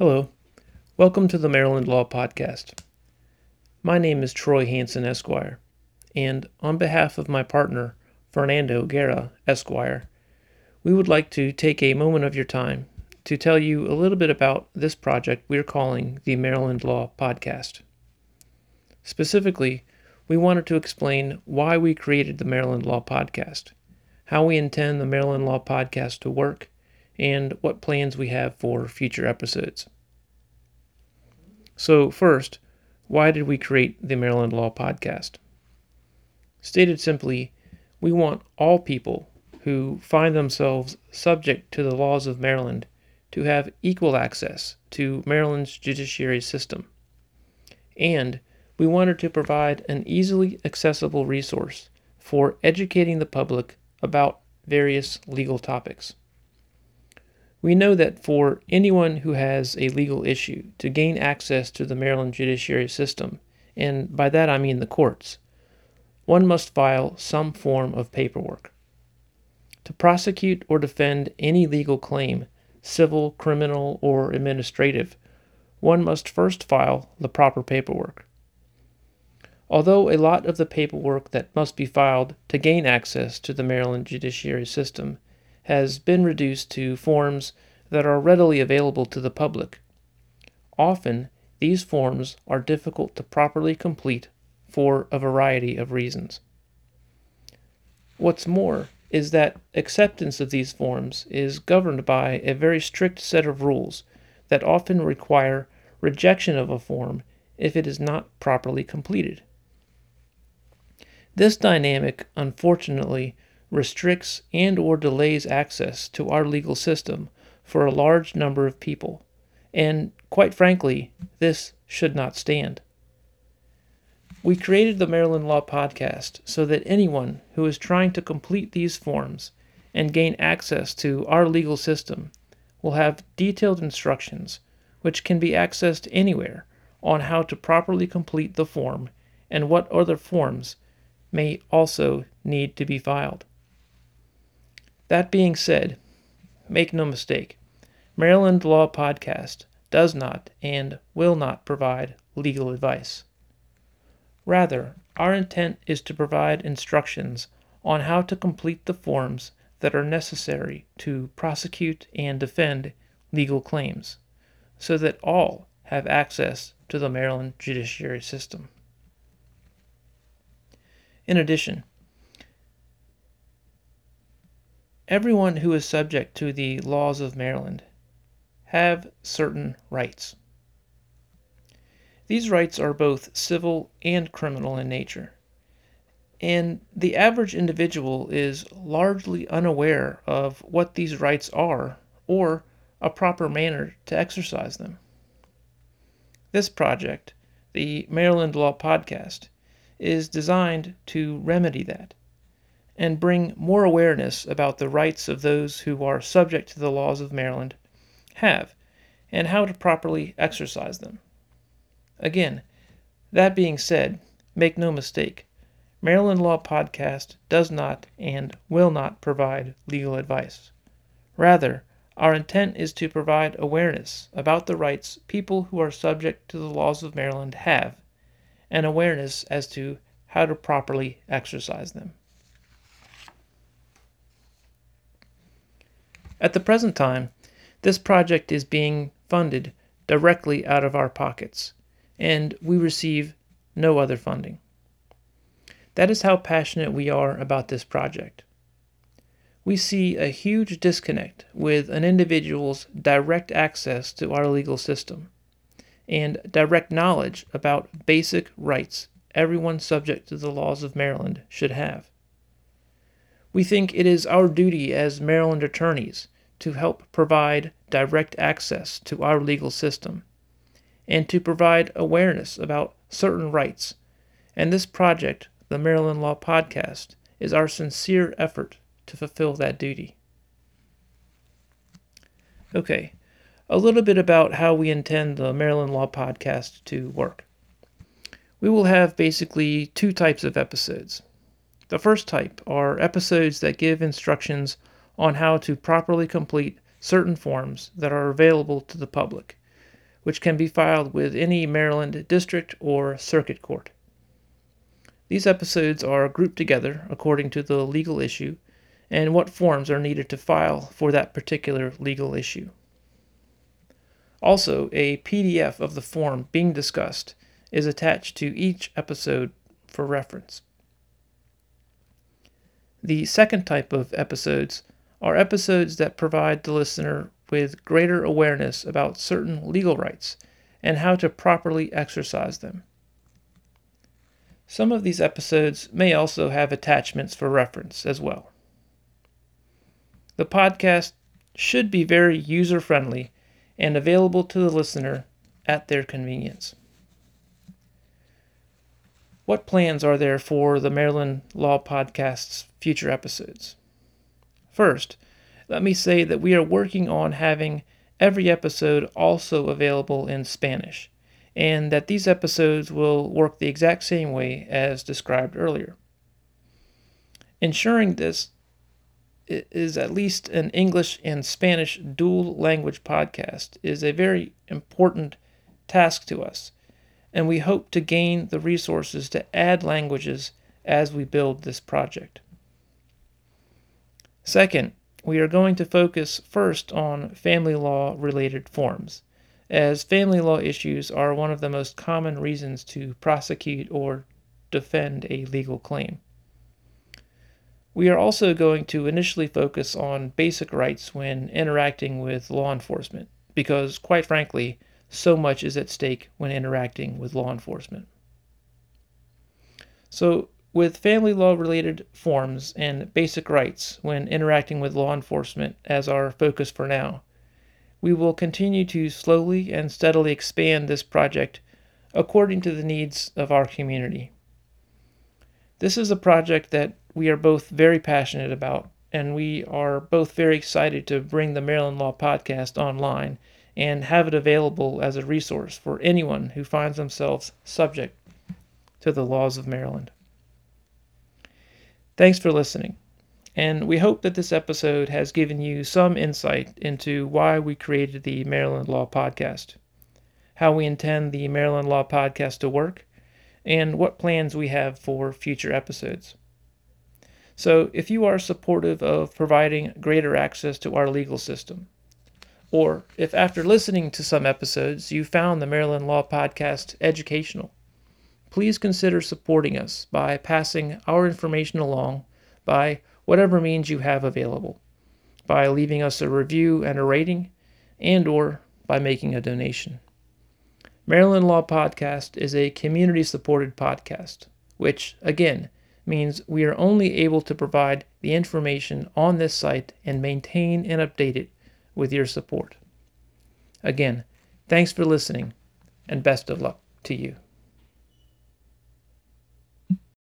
Hello. Welcome to the Maryland Law Podcast. My name is Troy Hanson, Esquire, and on behalf of my partner, Fernando Guerra, Esquire, we would like to take a moment of your time to tell you a little bit about this project we're calling the Maryland Law Podcast. Specifically, we wanted to explain why we created the Maryland Law Podcast, how we intend the Maryland Law Podcast to work, and what plans we have for future episodes. So, first, why did we create the Maryland Law Podcast? Stated simply, we want all people who find themselves subject to the laws of Maryland to have equal access to Maryland's judiciary system. And we wanted to provide an easily accessible resource for educating the public about various legal topics. We know that for anyone who has a legal issue to gain access to the Maryland judiciary system, and by that I mean the courts, one must file some form of paperwork. To prosecute or defend any legal claim, civil, criminal, or administrative, one must first file the proper paperwork. Although a lot of the paperwork that must be filed to gain access to the Maryland judiciary system has been reduced to forms that are readily available to the public. Often, these forms are difficult to properly complete for a variety of reasons. What's more is that acceptance of these forms is governed by a very strict set of rules that often require rejection of a form if it is not properly completed. This dynamic, unfortunately, restricts and or delays access to our legal system for a large number of people. And quite frankly, this should not stand. We created the Maryland Law Podcast so that anyone who is trying to complete these forms and gain access to our legal system will have detailed instructions which can be accessed anywhere on how to properly complete the form and what other forms may also need to be filed. That being said, make no mistake, Maryland Law Podcast does not and will not provide legal advice. Rather, our intent is to provide instructions on how to complete the forms that are necessary to prosecute and defend legal claims, so that all have access to the Maryland judiciary system. In addition, everyone who is subject to the laws of Maryland have certain rights. These rights are both civil and criminal in nature. And the average individual is largely unaware of what these rights are or a proper manner to exercise them. This project, the Maryland Law Podcast, is designed to remedy that and bring more awareness about the rights of those who are subject to the laws of Maryland have and how to properly exercise them. Again, that being said, make no mistake, Maryland Law Podcast does not and will not provide legal advice. Rather, our intent is to provide awareness about the rights people who are subject to the laws of Maryland have, and awareness as to how to properly exercise them. At the present time, this project is being funded directly out of our pockets, and we receive no other funding. That is how passionate we are about this project. We see a huge disconnect with an individual's direct access to our legal system and direct knowledge about basic rights everyone subject to the laws of Maryland should have. We think it is our duty as Maryland attorneys to help provide direct access to our legal system and to provide awareness about certain rights. And this project, the Maryland Law Podcast, is our sincere effort to fulfill that duty. Okay, a little bit about how we intend the Maryland Law Podcast to work. We will have basically two types of episodes. The first type are episodes that give instructions on how to properly complete certain forms that are available to the public, which can be filed with any Maryland district or circuit court. These episodes are grouped together according to the legal issue and what forms are needed to file for that particular legal issue. Also, a PDF of the form being discussed is attached to each episode for reference. The second type of episodes are episodes that provide the listener with greater awareness about certain legal rights and how to properly exercise them. Some of these episodes may also have attachments for reference as well. The podcast should be very user friendly and available to the listener at their convenience. What plans are there for the Maryland Law Podcast's future episodes? First, let me say that we are working on having every episode also available in Spanish, and that these episodes will work the exact same way as described earlier. Ensuring this is at least an English and Spanish dual language podcast is a very important task to us and we hope to gain the resources to add languages as we build this project. Second, we are going to focus first on family law related forms, as family law issues are one of the most common reasons to prosecute or defend a legal claim. We are also going to initially focus on basic rights when interacting with law enforcement, because, quite frankly, so much is at stake when interacting with law enforcement. So, with family law related forms and basic rights when interacting with law enforcement as our focus for now, we will continue to slowly and steadily expand this project according to the needs of our community. This is a project that we are both very passionate about, and we are both very excited to bring the Maryland Law Podcast online and have it available as a resource for anyone who finds themselves subject to the laws of Maryland. Thanks for listening, and we hope that this episode has given you some insight into why we created the Maryland Law Podcast, how we intend the Maryland Law Podcast to work, and what plans we have for future episodes. So, if you are supportive of providing greater access to our legal system, or if after listening to some episodes you found the Maryland Law Podcast educational, please consider supporting us by passing our information along by whatever means you have available, by leaving us a review and a rating, and or by making a donation. Maryland Law Podcast is a community supported podcast, which, again, means we are only able to provide the information on this site and maintain and update it with your support. Again, thanks for listening, and best of luck to you.